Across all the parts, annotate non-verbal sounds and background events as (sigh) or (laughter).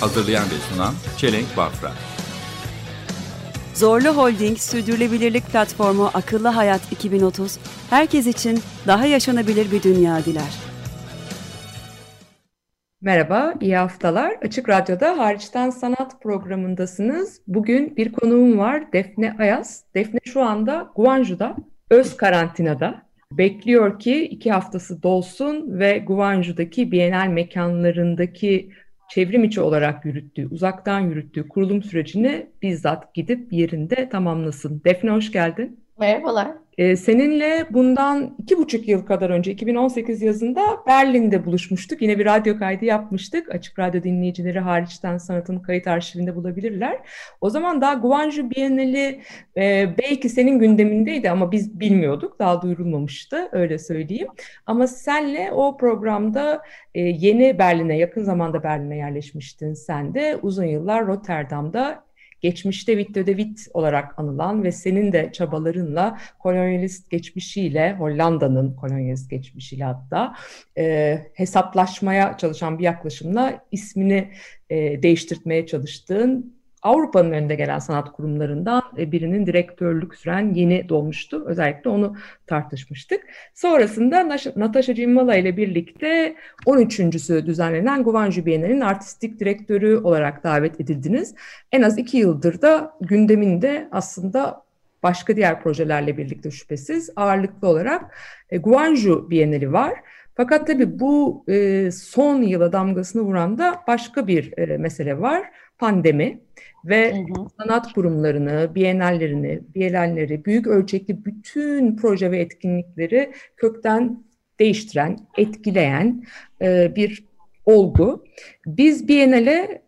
Hazırlayan ve sunan Çelenk Bafra Zorlu Holding Sürdürülebilirlik Platformu Akıllı Hayat 2030, herkes için daha yaşanabilir bir dünya diler. Merhaba, iyi haftalar. Açık Radyo'da Hariçten Sanat programındasınız. Bugün bir konuğum var, Defne Ayaz. Defne şu anda Guangzhou'da, öz karantinada. Bekliyor ki iki haftası dolsun ve Guangzhou'daki Bienal mekanlarındaki çevrim içi olarak yürüttüğü, uzaktan yürüttüğü kurulum sürecini bizzat gidip yerinde tamamlasın. Defne hoş geldin. Merhabalar. Ee, seninle bundan iki buçuk yıl kadar önce 2018 yazında Berlin'de buluşmuştuk. Yine bir radyo kaydı yapmıştık. Açık Radyo dinleyicileri hariçten sanatın kayıt arşivinde bulabilirler. O zaman daha Guangzhou Bienali e, belki senin gündemindeydi ama biz bilmiyorduk. Daha duyurulmamıştı öyle söyleyeyim. Ama senle o programda e, yeni Berlin'e yakın zamanda Berlin'e yerleşmiştin sen de. Uzun yıllar Rotterdam'da geçmişte Witte de Witt olarak anılan ve senin de çabalarınla kolonyalist geçmişiyle, Hollanda'nın kolonyalist geçmişiyle hatta e, hesaplaşmaya çalışan bir yaklaşımla ismini e, değiştirtmeye çalıştığın Avrupa'nın önünde gelen sanat kurumlarından e, birinin direktörlük süren yeni dolmuştu. Özellikle onu tartışmıştık. Sonrasında Natasha Cimvala ile birlikte 13.sü düzenlenen Guangzhou Bienali'nin artistik direktörü olarak davet edildiniz. En az iki yıldır da gündeminde aslında başka diğer projelerle birlikte şüphesiz ağırlıklı olarak e, Guangzhou Bienali var. Fakat tabii bu e, son yıla damgasını vuran da başka bir e, mesele var. Pandemi ve hı hı. sanat kurumlarını, bienallerini, bienalleri, büyük ölçekli bütün proje ve etkinlikleri kökten değiştiren, etkileyen e, bir olgu. Biz Biennale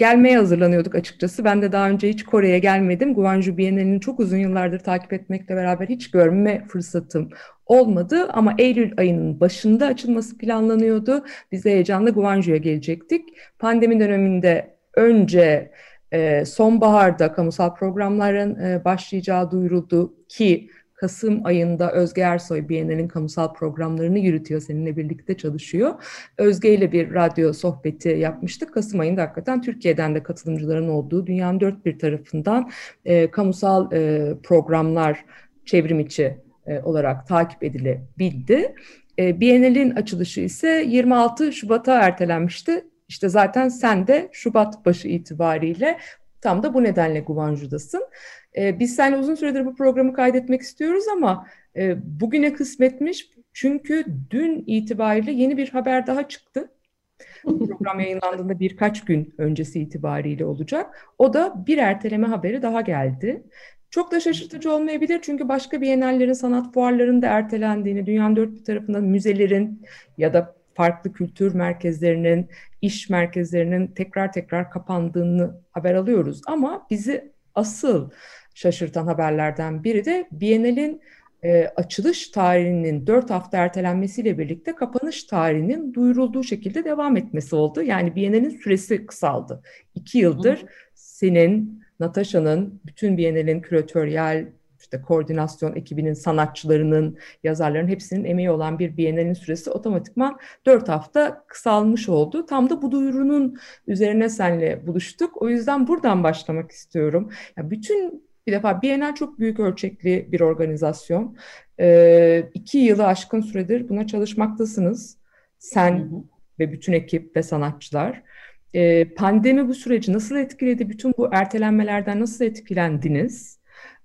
gelmeye hazırlanıyorduk açıkçası. Ben de daha önce hiç Kore'ye gelmedim. Guangzhou Bienali'ni çok uzun yıllardır takip etmekle beraber hiç görme fırsatım olmadı ama Eylül ayının başında açılması planlanıyordu. Biz de heyecanla Guangzhou'ya gelecektik. Pandemi döneminde önce e, sonbaharda kamusal programların e, başlayacağı duyuruldu ki Kasım ayında Özge Ersoy Bienal'in kamusal programlarını yürütüyor, seninle birlikte çalışıyor. Özge ile bir radyo sohbeti yapmıştık. Kasım ayında hakikaten Türkiye'den de katılımcıların olduğu dünyanın dört bir tarafından e, kamusal e, programlar çevrim içi e, olarak takip edilebildi. E, Bienal'in açılışı ise 26 Şubat'a ertelenmişti. İşte zaten sen de Şubat başı itibariyle tam da bu nedenle Guangzhou'dasın. Ee, biz seninle uzun süredir bu programı kaydetmek istiyoruz ama e, bugüne kısmetmiş çünkü dün itibariyle yeni bir haber daha çıktı. Program yayınlandığında birkaç gün öncesi itibariyle olacak. O da bir erteleme haberi daha geldi. Çok da şaşırtıcı olmayabilir çünkü başka bienallerin, sanat fuarlarının da ertelendiğini, dünyanın dört bir tarafından müzelerin ya da farklı kültür merkezlerinin, iş merkezlerinin tekrar tekrar kapandığını haber alıyoruz. Ama bizi asıl şaşırtan haberlerden biri de Bienal'in e, açılış tarihinin dört hafta ertelenmesiyle birlikte kapanış tarihinin duyurulduğu şekilde devam etmesi oldu. Yani Bienal'in süresi kısaldı. İki yıldır senin, Natasha'nın, bütün Bienal'in küratöryel işte koordinasyon ekibinin, sanatçılarının, yazarların hepsinin emeği olan bir Biennale'nin süresi otomatikman dört hafta kısalmış oldu. Tam da bu duyurunun üzerine senle buluştuk. O yüzden buradan başlamak istiyorum. Ya bütün bir defa Bienal çok büyük ölçekli bir organizasyon. Ee, iki yılı aşkın süredir buna çalışmaktasınız. Sen hı hı. ve bütün ekip ve sanatçılar. Ee, pandemi bu süreci nasıl etkiledi? Bütün bu ertelenmelerden nasıl etkilendiniz?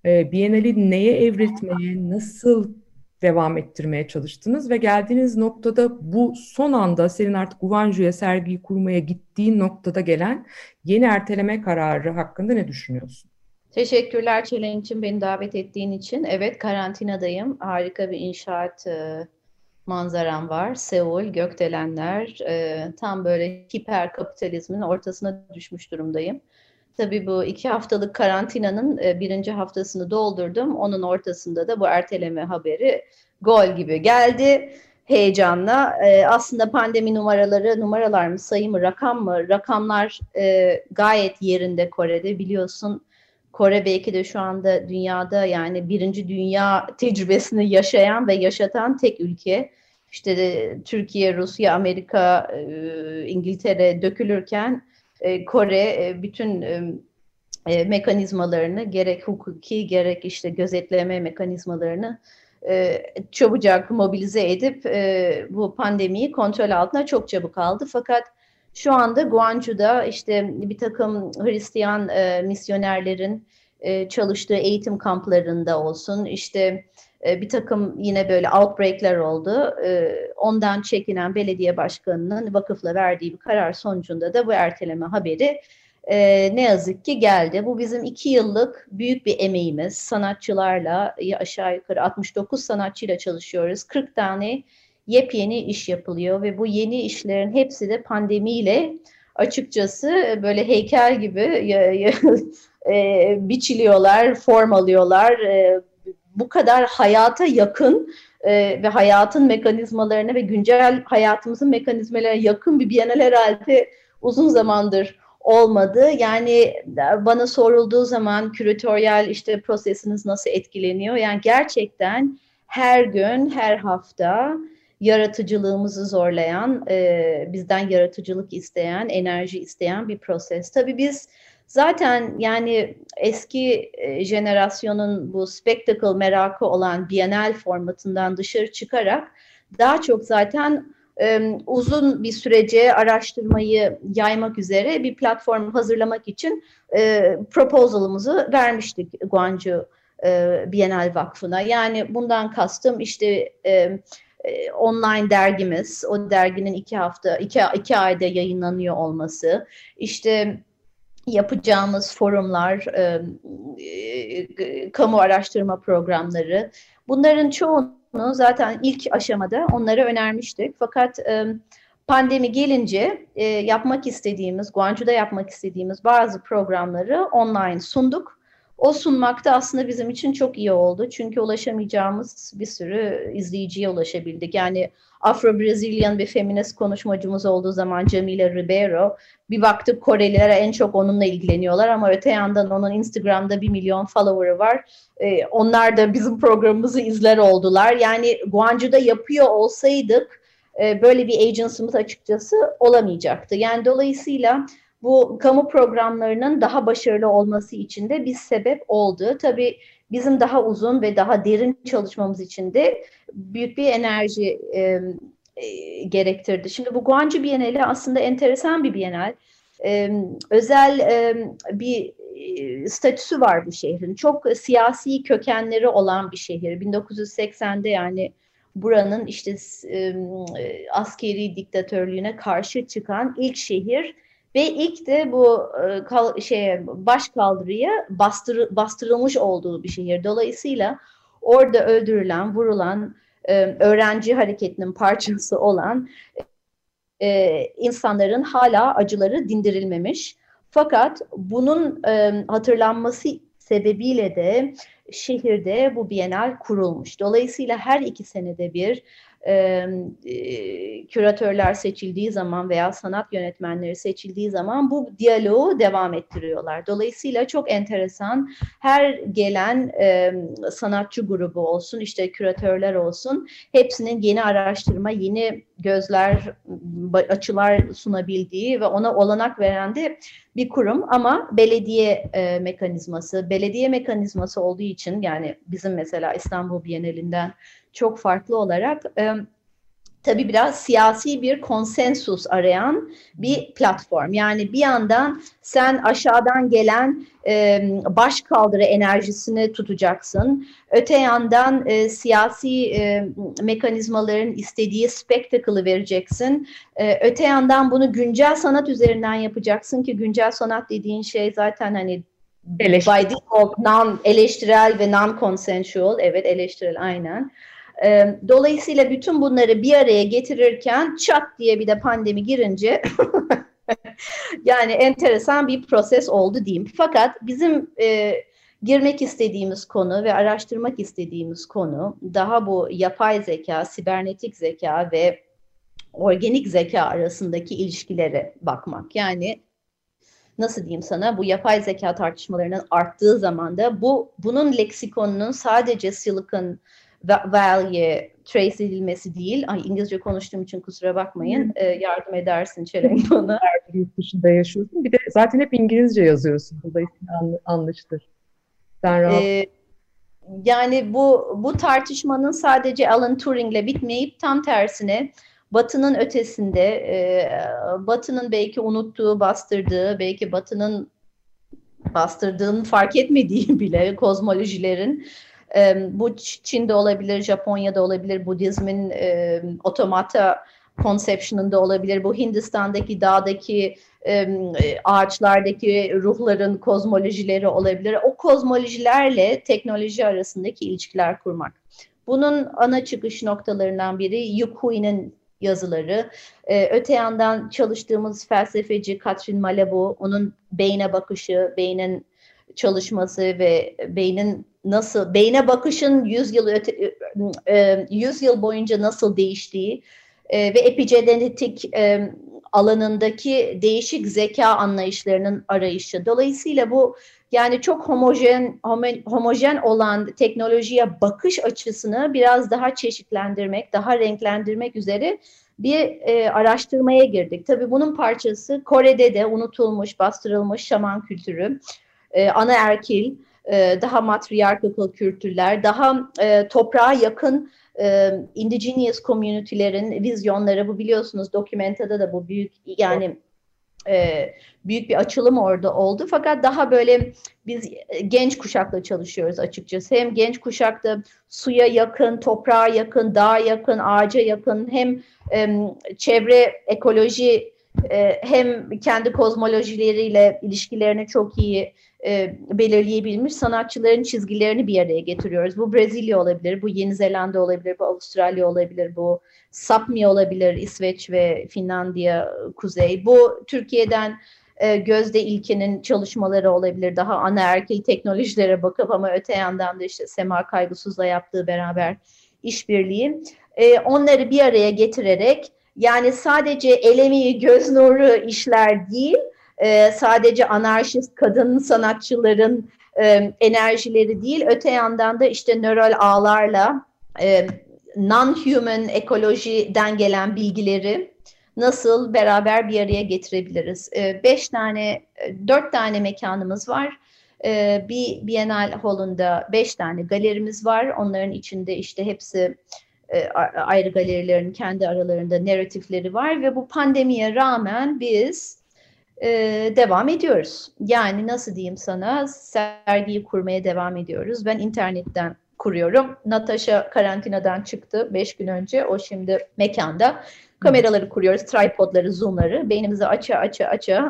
e, Biennale'i neye evriltmeye, nasıl devam ettirmeye çalıştınız ve geldiğiniz noktada bu son anda senin artık Guangzhou'ya sergiyi kurmaya gittiğin noktada gelen yeni erteleme kararı hakkında ne düşünüyorsun? Teşekkürler Çelen için beni davet ettiğin için. Evet karantinadayım. Harika bir inşaat e, manzaram var. Seul, gökdelenler, e, tam böyle hiper kapitalizmin ortasına düşmüş durumdayım. Tabii bu iki haftalık karantinanın e, birinci haftasını doldurdum. Onun ortasında da bu erteleme haberi gol gibi geldi heyecanla. E, aslında pandemi numaraları, numaralar mı, sayı mı, rakam mı? Rakamlar e, gayet yerinde Kore'de biliyorsun. Kore belki de şu anda dünyada yani birinci dünya tecrübesini yaşayan ve yaşatan tek ülke. İşte de Türkiye, Rusya, Amerika, e, İngiltere dökülürken e, Kore e, bütün mekanizmalarını gerek hukuki gerek işte gözetleme mekanizmalarını çabucak mobilize edip bu pandemiyi kontrol altına çok çabuk aldı. Fakat şu anda Guangzhou'da işte bir takım Hristiyan misyonerlerin çalıştığı eğitim kamplarında olsun işte bir takım yine böyle outbreakler oldu. ondan çekinen belediye başkanının vakıfla verdiği bir karar sonucunda da bu erteleme haberi ne yazık ki geldi. Bu bizim iki yıllık büyük bir emeğimiz. Sanatçılarla aşağı yukarı 69 sanatçıyla çalışıyoruz. 40 tane yepyeni iş yapılıyor ve bu yeni işlerin hepsi de pandemiyle açıkçası böyle heykel gibi (laughs) e, biçiliyorlar, form alıyorlar. E, bu kadar hayata yakın e, ve hayatın mekanizmalarına ve güncel hayatımızın mekanizmalarına yakın bir Biennale herhalde uzun zamandır olmadı. Yani bana sorulduğu zaman küratöryel işte prosesiniz nasıl etkileniyor? Yani gerçekten her gün, her hafta yaratıcılığımızı zorlayan, e, bizden yaratıcılık isteyen, enerji isteyen bir proses. Tabii biz Zaten yani eski e, jenerasyonun bu spectacle merakı olan Bienal formatından dışarı çıkarak daha çok zaten e, uzun bir sürece araştırmayı yaymak üzere bir platform hazırlamak için e, proposalımızı vermiştik Guangzhou e, Bienal Vakfı'na. Yani bundan kastım işte e, e, online dergimiz, o derginin iki hafta, iki, iki ayda yayınlanıyor olması, işte yapacağımız forumlar, e, e, kamu araştırma programları bunların çoğunu zaten ilk aşamada onlara önermiştik. Fakat e, pandemi gelince e, yapmak istediğimiz, Guangzhou'da yapmak istediğimiz bazı programları online sunduk. O sunmakta aslında bizim için çok iyi oldu. Çünkü ulaşamayacağımız bir sürü izleyiciye ulaşabildik. Yani Afro-Brezilyan bir feminist konuşmacımız olduğu zaman Camila Ribeiro bir baktık Korelilere en çok onunla ilgileniyorlar ama öte yandan onun Instagram'da bir milyon follower'ı var. Ee, onlar da bizim programımızı izler oldular. Yani Guangzhou'da yapıyor olsaydık e, böyle bir agency'miz açıkçası olamayacaktı. Yani dolayısıyla bu kamu programlarının daha başarılı olması için de bir sebep oldu. Tabii bizim daha uzun ve daha derin çalışmamız için de büyük bir enerji e, e, gerektirdi. Şimdi bu Guangzhou Bienali aslında enteresan bir bienal. E, özel e, bir statüsü var bu şehrin. Çok siyasi kökenleri olan bir şehir. 1980'de yani buranın işte e, askeri diktatörlüğüne karşı çıkan ilk şehir ve ilk de bu e, kal, şeye baş kaldırıya bastır, bastırılmış olduğu bir şehir. Dolayısıyla orada öldürülen, vurulan e, öğrenci hareketinin parçası olan e, insanların hala acıları dindirilmemiş. Fakat bunun e, hatırlanması sebebiyle de şehirde bu Bienal kurulmuş. Dolayısıyla her iki senede bir e, küratörler seçildiği zaman veya sanat yönetmenleri seçildiği zaman bu diyaloğu devam ettiriyorlar. Dolayısıyla çok enteresan her gelen e, sanatçı grubu olsun işte küratörler olsun hepsinin yeni araştırma, yeni gözler, açılar sunabildiği ve ona olanak veren de bir kurum. Ama belediye e, mekanizması, belediye mekanizması olduğu için yani bizim mesela İstanbul Bienalinden çok farklı olarak e, tabii biraz siyasi bir konsensus arayan bir platform. Yani bir yandan sen aşağıdan gelen e, baş kaldırı enerjisini tutacaksın. Öte yandan e, siyasi e, mekanizmaların istediği spektaklı vereceksin. E, öte yandan bunu güncel sanat üzerinden yapacaksın ki güncel sanat dediğin şey zaten hani Eleştirel. by default non eleştirel ve non consensual evet eleştirel aynen. E, dolayısıyla bütün bunları bir araya getirirken çat diye bir de pandemi girince (laughs) yani enteresan bir proses oldu diyeyim. Fakat bizim e, girmek istediğimiz konu ve araştırmak istediğimiz konu daha bu yapay zeka, sibernetik zeka ve organik zeka arasındaki ilişkilere bakmak. Yani nasıl diyeyim sana bu yapay zeka tartışmalarının arttığı zaman da bu bunun leksikonunun sadece Silicon Valley trace edilmesi değil. Ay İngilizce konuştuğum için kusura bakmayın. E, yardım edersin Çelenk bana. Yurt dışında yaşıyorsun. Bir de zaten hep İngilizce yazıyorsun. Dolayısıyla anlı- anlaşılır. Sen rahat. Ee, yani bu bu tartışmanın sadece Alan Turing'le bitmeyip tam tersine Batı'nın ötesinde, e, Batı'nın belki unuttuğu, bastırdığı, belki Batı'nın bastırdığını fark etmediği (laughs) bile kozmolojilerin e, bu Çin'de olabilir, Japonya'da olabilir, Budizmin otomata conception'ında olabilir, bu Hindistan'daki dağdaki ağaçlardaki ruhların kozmolojileri olabilir. O kozmolojilerle teknoloji arasındaki ilişkiler kurmak. Bunun ana çıkış noktalarından biri Yukui'nin yazıları. Ee, öte yandan çalıştığımız felsefeci Katrin Malabou, onun beyne bakışı, beynin çalışması ve beynin nasıl, beyne bakışın 100 yıl öte, e, 100 yıl boyunca nasıl değiştiği e, ve epigenetik e, alanındaki değişik zeka anlayışlarının arayışı. Dolayısıyla bu yani çok homojen homo- homojen olan teknolojiye bakış açısını biraz daha çeşitlendirmek, daha renklendirmek üzere bir e, araştırmaya girdik. Tabii bunun parçası Kore'de de unutulmuş, bastırılmış şaman kültürü, e, anaerkil, e, daha matriarkal kültürler, daha e, toprağa yakın e, indigenous community'lerin vizyonları bu biliyorsunuz Dokumenta'da da bu büyük yani e, büyük bir açılım orada oldu. Fakat daha böyle biz genç kuşakla çalışıyoruz açıkçası. Hem genç kuşakta suya yakın, toprağa yakın, dağa yakın, ağaca yakın hem e, çevre ekoloji e, hem kendi kozmolojileriyle ilişkilerini çok iyi e, belirleyebilmiş sanatçıların çizgilerini bir araya getiriyoruz. Bu Brezilya olabilir, bu Yeni Zelanda olabilir, bu Avustralya olabilir, bu Sapmi olabilir, İsveç ve Finlandiya, Kuzey. Bu Türkiye'den e, Gözde İlke'nin çalışmaları olabilir. Daha anaerkil teknolojilere bakıp ama öte yandan da işte Sema Kaygısız'la yaptığı beraber işbirliği. E, onları bir araya getirerek yani sadece el emeği, göz nuru işler değil, e, sadece anarşist kadın sanatçıların e, enerjileri değil, öte yandan da işte nöral ağlarla e, non-human ekolojiden gelen bilgileri nasıl beraber bir araya getirebiliriz? E, beş tane, e, dört tane mekanımız var. E, bir Bienal Hall'unda beş tane galerimiz var. Onların içinde işte hepsi ayrı galerilerin kendi aralarında narratifleri var ve bu pandemiye rağmen biz e, devam ediyoruz. Yani nasıl diyeyim sana sergiyi kurmaya devam ediyoruz. Ben internetten kuruyorum. Natasha karantinadan çıktı 5 gün önce. O şimdi mekanda. Kameraları kuruyoruz, tripodları, zoomları. Beynimizi aça aça aça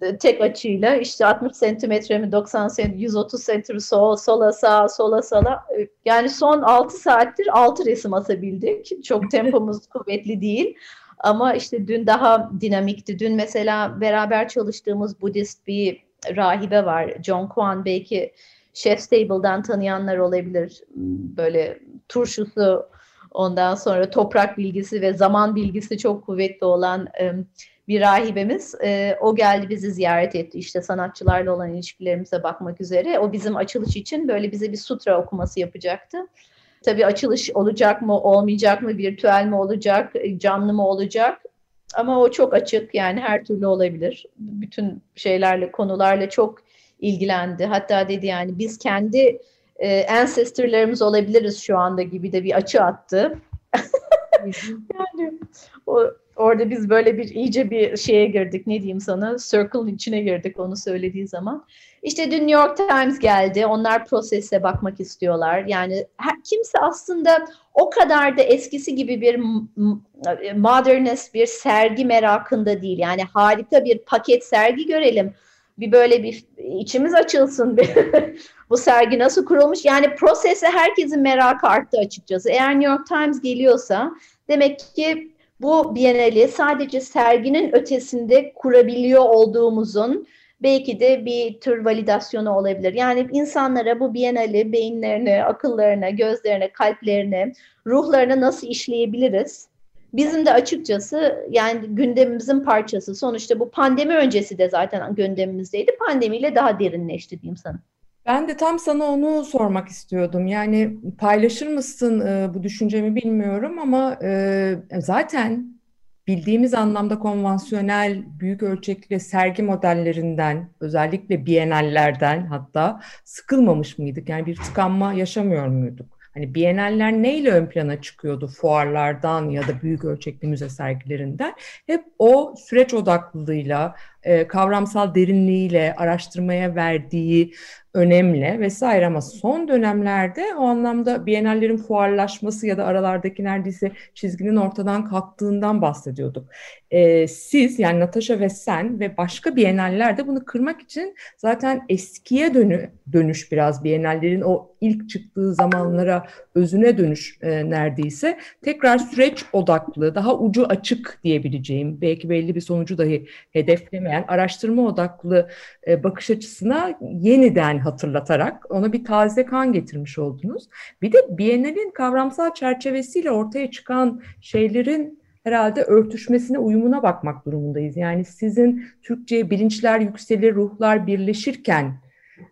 (laughs) tek açıyla işte 60 santimetre mi 90 santimetre 130 santimetre sol, sola sağ sola sala yani son 6 saattir 6 resim atabildik. Çok (laughs) tempomuz kuvvetli değil. Ama işte dün daha dinamikti. Dün mesela beraber çalıştığımız Budist bir rahibe var. John Kwan belki Chef's Table'dan tanıyanlar olabilir. Böyle turşusu ondan sonra toprak bilgisi ve zaman bilgisi çok kuvvetli olan e, bir rahibemiz. E, o geldi bizi ziyaret etti. İşte sanatçılarla olan ilişkilerimize bakmak üzere. O bizim açılış için böyle bize bir sutra okuması yapacaktı. Tabii açılış olacak mı, olmayacak mı, virtüel mi olacak, canlı mı olacak? Ama o çok açık yani her türlü olabilir. Bütün şeylerle, konularla çok ilgilendi. Hatta dedi yani biz kendi e, ancestorlarımız olabiliriz şu anda gibi de bir açı attı. (laughs) yani o, orada biz böyle bir iyice bir şeye girdik. Ne diyeyim sana? Circle'ın içine girdik onu söylediği zaman. İşte dün New York Times geldi. Onlar prosese bakmak istiyorlar. Yani her, kimse aslında o kadar da eskisi gibi bir modernist bir sergi merakında değil. Yani harika bir paket sergi görelim. Bir böyle bir içimiz açılsın. (laughs) bu sergi nasıl kurulmuş? Yani prosese herkesin merakı arttı açıkçası. Eğer New York Times geliyorsa demek ki bu Biennale sadece serginin ötesinde kurabiliyor olduğumuzun belki de bir tür validasyonu olabilir. Yani insanlara bu Biennale beyinlerine, akıllarına, gözlerine, kalplerine, ruhlarına nasıl işleyebiliriz? Bizim de açıkçası yani gündemimizin parçası. Sonuçta bu pandemi öncesi de zaten gündemimizdeydi. Pandemiyle daha derinleşti diyeyim sana. Ben de tam sana onu sormak istiyordum. Yani paylaşır mısın e, bu düşüncemi bilmiyorum ama e, zaten bildiğimiz anlamda konvansiyonel büyük ölçekli sergi modellerinden özellikle bienallerden hatta sıkılmamış mıydık? Yani bir tıkanma yaşamıyor muyduk? Hani bienaller neyle ön plana çıkıyordu fuarlardan ya da büyük ölçekli müze sergilerinden? Hep o süreç odaklılığıyla, e, kavramsal derinliğiyle, araştırmaya verdiği önemli vesaire ama son dönemlerde o anlamda bienallerin fuarlaşması ya da aralardaki neredeyse çizginin ortadan kalktığından bahsediyorduk. Ee, siz yani Natasha ve sen ve başka bienallerde bunu kırmak için zaten eskiye dönü, dönüş biraz bienallerin o ilk çıktığı zamanlara özüne dönüş e, neredeyse tekrar süreç odaklı daha ucu açık diyebileceğim belki belli bir sonucu dahi hedeflemeyen araştırma odaklı e, bakış açısına yeniden hatırlatarak ona bir taze kan getirmiş oldunuz. Bir de Biennale'in kavramsal çerçevesiyle ortaya çıkan şeylerin herhalde örtüşmesine, uyumuna bakmak durumundayız. Yani sizin Türkçe bilinçler yükselir, ruhlar birleşirken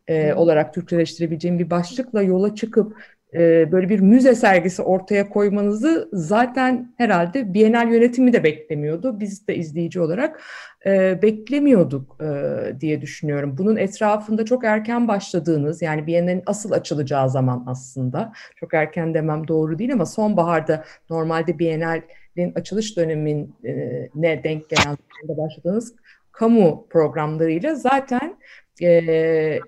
e, olarak Türkçeleştirebileceğim bir başlıkla yola çıkıp e, böyle bir müze sergisi ortaya koymanızı zaten herhalde Bienal yönetimi de beklemiyordu. Biz de izleyici olarak e, beklemiyorduk e, diye düşünüyorum. Bunun etrafında çok erken başladığınız yani Biennale'nin asıl açılacağı zaman aslında çok erken demem doğru değil ama sonbaharda normalde Biennale'nin açılış dönemine denk gelen başladığınız kamu programlarıyla zaten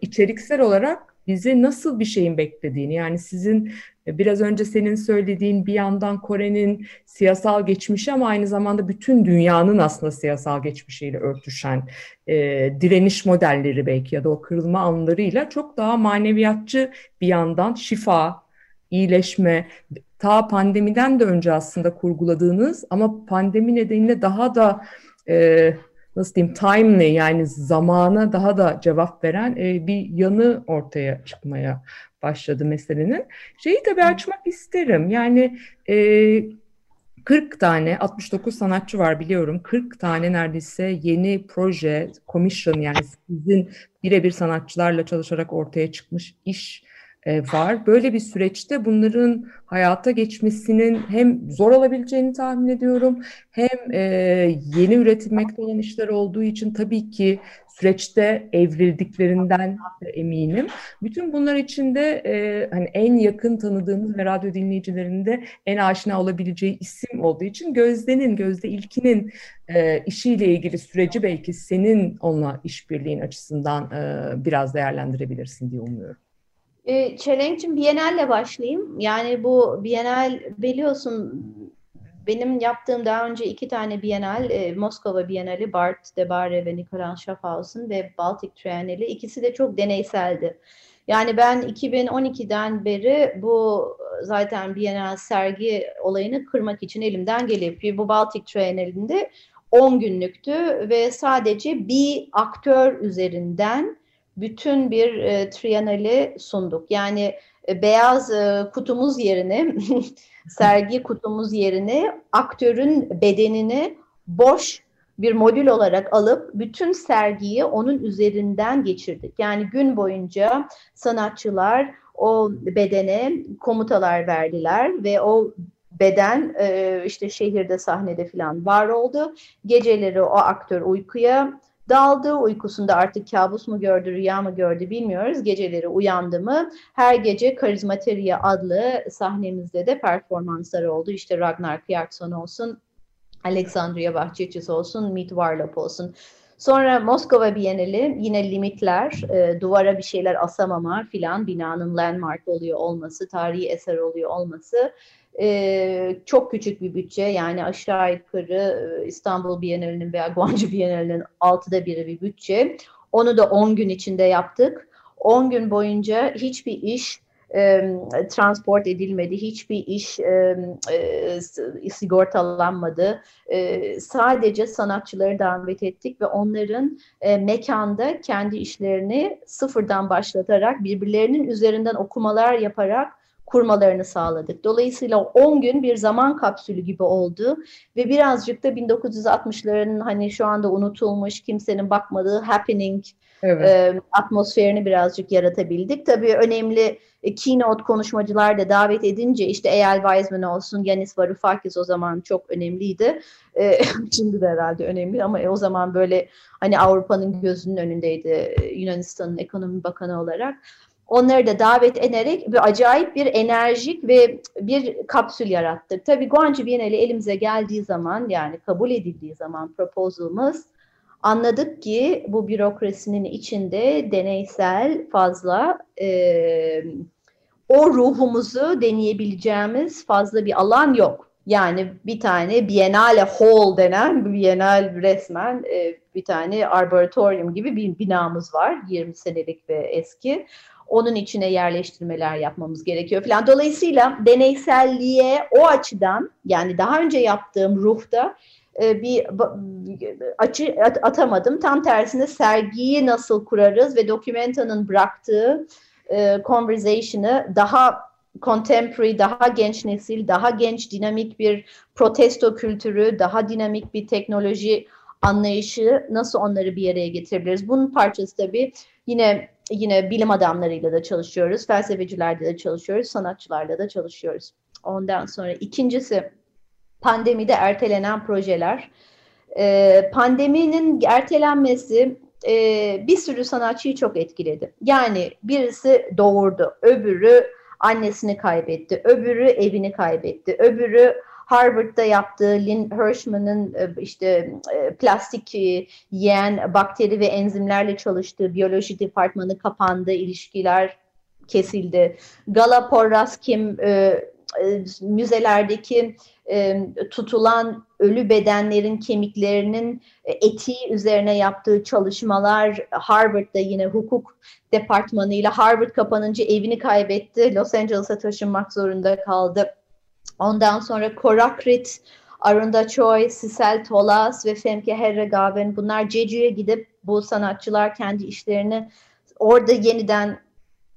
içeriksel olarak bizi nasıl bir şeyin beklediğini yani sizin e, biraz önce senin söylediğin bir yandan Kore'nin siyasal geçmişi ama aynı zamanda bütün dünyanın aslında siyasal geçmişiyle örtüşen e, direniş modelleri belki ya da o kırılma anlarıyla çok daha maneviyatçı bir yandan şifa, iyileşme, ta pandemiden de önce aslında kurguladığınız ama pandemi nedeniyle daha da e, nasıl diyeyim timely yani zamana daha da cevap veren e, bir yanı ortaya çıkmaya başladı meselenin. Şeyi tabii açmak isterim. Yani e, 40 tane 69 sanatçı var biliyorum. 40 tane neredeyse yeni proje, commission yani sizin birebir sanatçılarla çalışarak ortaya çıkmış iş var. Böyle bir süreçte bunların hayata geçmesinin hem zor olabileceğini tahmin ediyorum hem e, yeni üretilmekte olan işler olduğu için tabii ki süreçte evrildiklerinden eminim. Bütün bunlar içinde e, hani en yakın tanıdığımız ve radyo dinleyicilerinde en aşina olabileceği isim olduğu için Gözde'nin, Gözde İlkin'in e, işiyle ilgili süreci belki senin onunla işbirliğin açısından e, biraz değerlendirebilirsin diye umuyorum. E, Çelenk'cim Biennale başlayayım. Yani bu Biennale biliyorsun benim yaptığım daha önce iki tane Biennale, e, Moskova Biennale, Bart Debare ve Nicolas Schaffhausen ve Baltic Triennale ikisi de çok deneyseldi. Yani ben 2012'den beri bu zaten Biennale sergi olayını kırmak için elimden gelip bu Baltic Triennale'inde 10 günlüktü ve sadece bir aktör üzerinden bütün bir e, triyanali sunduk. Yani e, beyaz e, kutumuz yerine, (laughs) sergi kutumuz yerine aktörün bedenini boş bir modül olarak alıp bütün sergiyi onun üzerinden geçirdik. Yani gün boyunca sanatçılar o bedene komutalar verdiler ve o beden e, işte şehirde sahnede falan var oldu. Geceleri o aktör uykuya Daldı uykusunda artık kabus mu gördü, rüya mı gördü bilmiyoruz. Geceleri uyandı mı? Her gece Karizmateria adlı sahnemizde de performansları oldu. İşte Ragnar Kjarkson olsun, Alexandria Bahçeçis olsun, Meet Warlop olsun. Sonra Moskova Bienali yine limitler, e, duvara bir şeyler asamama filan, binanın landmark oluyor olması, tarihi eser oluyor olması e, çok küçük bir bütçe yani aşağı yukarı İstanbul Bienalinin veya Guangzhou Bienalinin altıda biri bir bütçe. Onu da 10 gün içinde yaptık. 10 gün boyunca hiçbir iş e, transport edilmedi, hiçbir iş e, e, sigortalanmadı. E, sadece sanatçıları davet ettik ve onların e, mekanda kendi işlerini sıfırdan başlatarak birbirlerinin üzerinden okumalar yaparak kurmalarını sağladık. Dolayısıyla 10 gün bir zaman kapsülü gibi oldu ve birazcık da 1960'ların hani şu anda unutulmuş kimsenin bakmadığı happening evet. e, atmosferini birazcık yaratabildik. Tabii önemli e, keynote konuşmacılar da davet edince işte Eyal Weizmann olsun, Yanis Varoufakis o zaman çok önemliydi. E, (laughs) şimdi de herhalde önemli ama e, o zaman böyle hani Avrupa'nın gözünün önündeydi e, Yunanistan'ın ekonomi bakanı olarak. Onları da davet ederek bir acayip bir enerjik ve bir kapsül yarattık. Tabii Guangzhou Bienali elimize geldiği zaman yani kabul edildiği zaman proposalımız anladık ki bu bürokrasinin içinde deneysel fazla e, o ruhumuzu deneyebileceğimiz fazla bir alan yok. Yani bir tane Biennale Hall denen Biennale resmen e, bir tane arboretorium gibi bir binamız var. 20 senelik ve eski. Onun içine yerleştirmeler yapmamız gerekiyor falan. Dolayısıyla deneyselliğe o açıdan yani daha önce yaptığım ruhta e, bir açı atamadım. Tam tersine sergiyi nasıl kurarız ve Dokumenta'nın bıraktığı e, conversation'ı daha contemporary, daha genç nesil, daha genç dinamik bir protesto kültürü, daha dinamik bir teknoloji anlayışı nasıl onları bir araya getirebiliriz? Bunun parçası tabii yine yine bilim adamlarıyla da çalışıyoruz, felsefecilerle de çalışıyoruz, sanatçılarla da çalışıyoruz. Ondan sonra ikincisi pandemide ertelenen projeler. Ee, pandeminin ertelenmesi e, bir sürü sanatçıyı çok etkiledi. Yani birisi doğurdu, öbürü annesini kaybetti, öbürü evini kaybetti, öbürü Harvard'da yaptığı Lynn Hirschman'ın e, işte e, plastik e, yiyen bakteri ve enzimlerle çalıştığı biyoloji departmanı kapandı, ilişkiler kesildi. Gala Porras Kim müzelerdeki tutulan ölü bedenlerin kemiklerinin etiği üzerine yaptığı çalışmalar Harvard'da yine hukuk departmanıyla Harvard kapanınca evini kaybetti. Los Angeles'a taşınmak zorunda kaldı. Ondan sonra Korakrit, Arunda Choi, Sisel Tolas ve Femke Herregaven bunlar Jeju'ya gidip bu sanatçılar kendi işlerini orada yeniden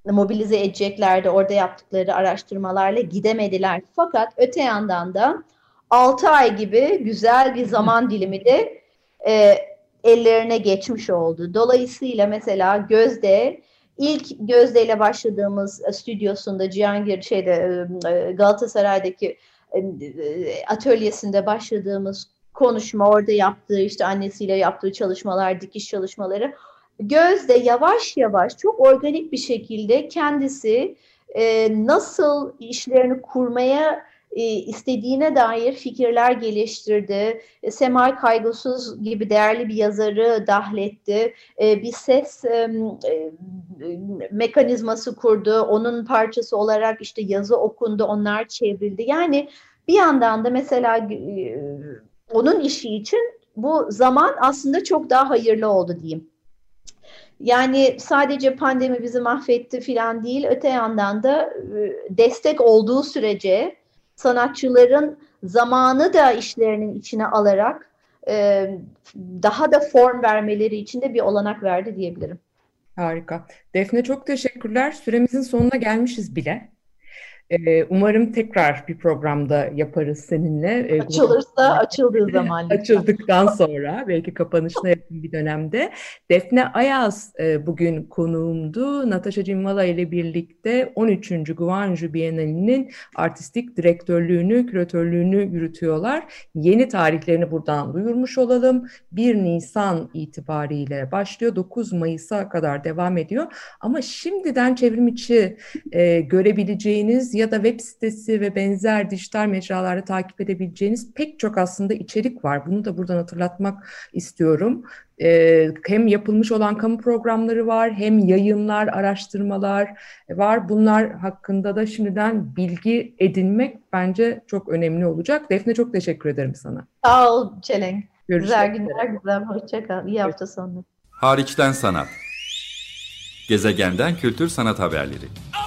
mobilize edeceklerdi. Orada yaptıkları araştırmalarla gidemediler. Fakat öte yandan da 6 ay gibi güzel bir zaman (laughs) dilimi de e, ellerine geçmiş oldu. Dolayısıyla mesela Gözde ilk Gözde başladığımız stüdyosunda Cihangir şeyde e, Galatasaray'daki e, atölyesinde başladığımız konuşma orada yaptığı işte annesiyle yaptığı çalışmalar, dikiş çalışmaları. Gözde yavaş yavaş çok organik bir şekilde kendisi e, nasıl işlerini kurmaya e, istediğine dair fikirler geliştirdi. E, Semay Kaygısız gibi değerli bir yazarı dahletti. E, bir ses e, e, mekanizması kurdu. Onun parçası olarak işte yazı okundu, onlar çevrildi. Yani bir yandan da mesela onun işi için bu zaman aslında çok daha hayırlı oldu diyeyim. Yani sadece pandemi bizi mahvetti falan değil, öte yandan da destek olduğu sürece sanatçıların zamanı da işlerinin içine alarak e, daha da form vermeleri için de bir olanak verdi diyebilirim. Harika. Defne çok teşekkürler. Süremizin sonuna gelmişiz bile. Ee, umarım tekrar bir programda yaparız seninle. Ee, Açılırsa açıldığı (laughs) zaman. Açıldıktan sonra belki kapanışına yakın bir dönemde. Defne Ayaz e, bugün konuğumdu. Natasha Cimvala ile birlikte 13. Guangzhou Bienalinin artistik direktörlüğünü, küratörlüğünü yürütüyorlar. Yeni tarihlerini buradan duyurmuş olalım. 1 Nisan itibariyle başlıyor. 9 Mayıs'a kadar devam ediyor. Ama şimdiden çevrim içi e, görebileceğiniz ya da web sitesi ve benzer dijital mecralarda takip edebileceğiniz pek çok aslında içerik var. Bunu da buradan hatırlatmak istiyorum. Ee, hem yapılmış olan kamu programları var, hem yayınlar, araştırmalar var. Bunlar hakkında da şimdiden bilgi edinmek bence çok önemli olacak. Defne çok teşekkür ederim sana. Sağ ol Çelenk. Güzel günler, güzel. Hoşçakal. İyi hafta sonu. Hariçten Sanat Gezegenden Kültür Sanat Haberleri oh!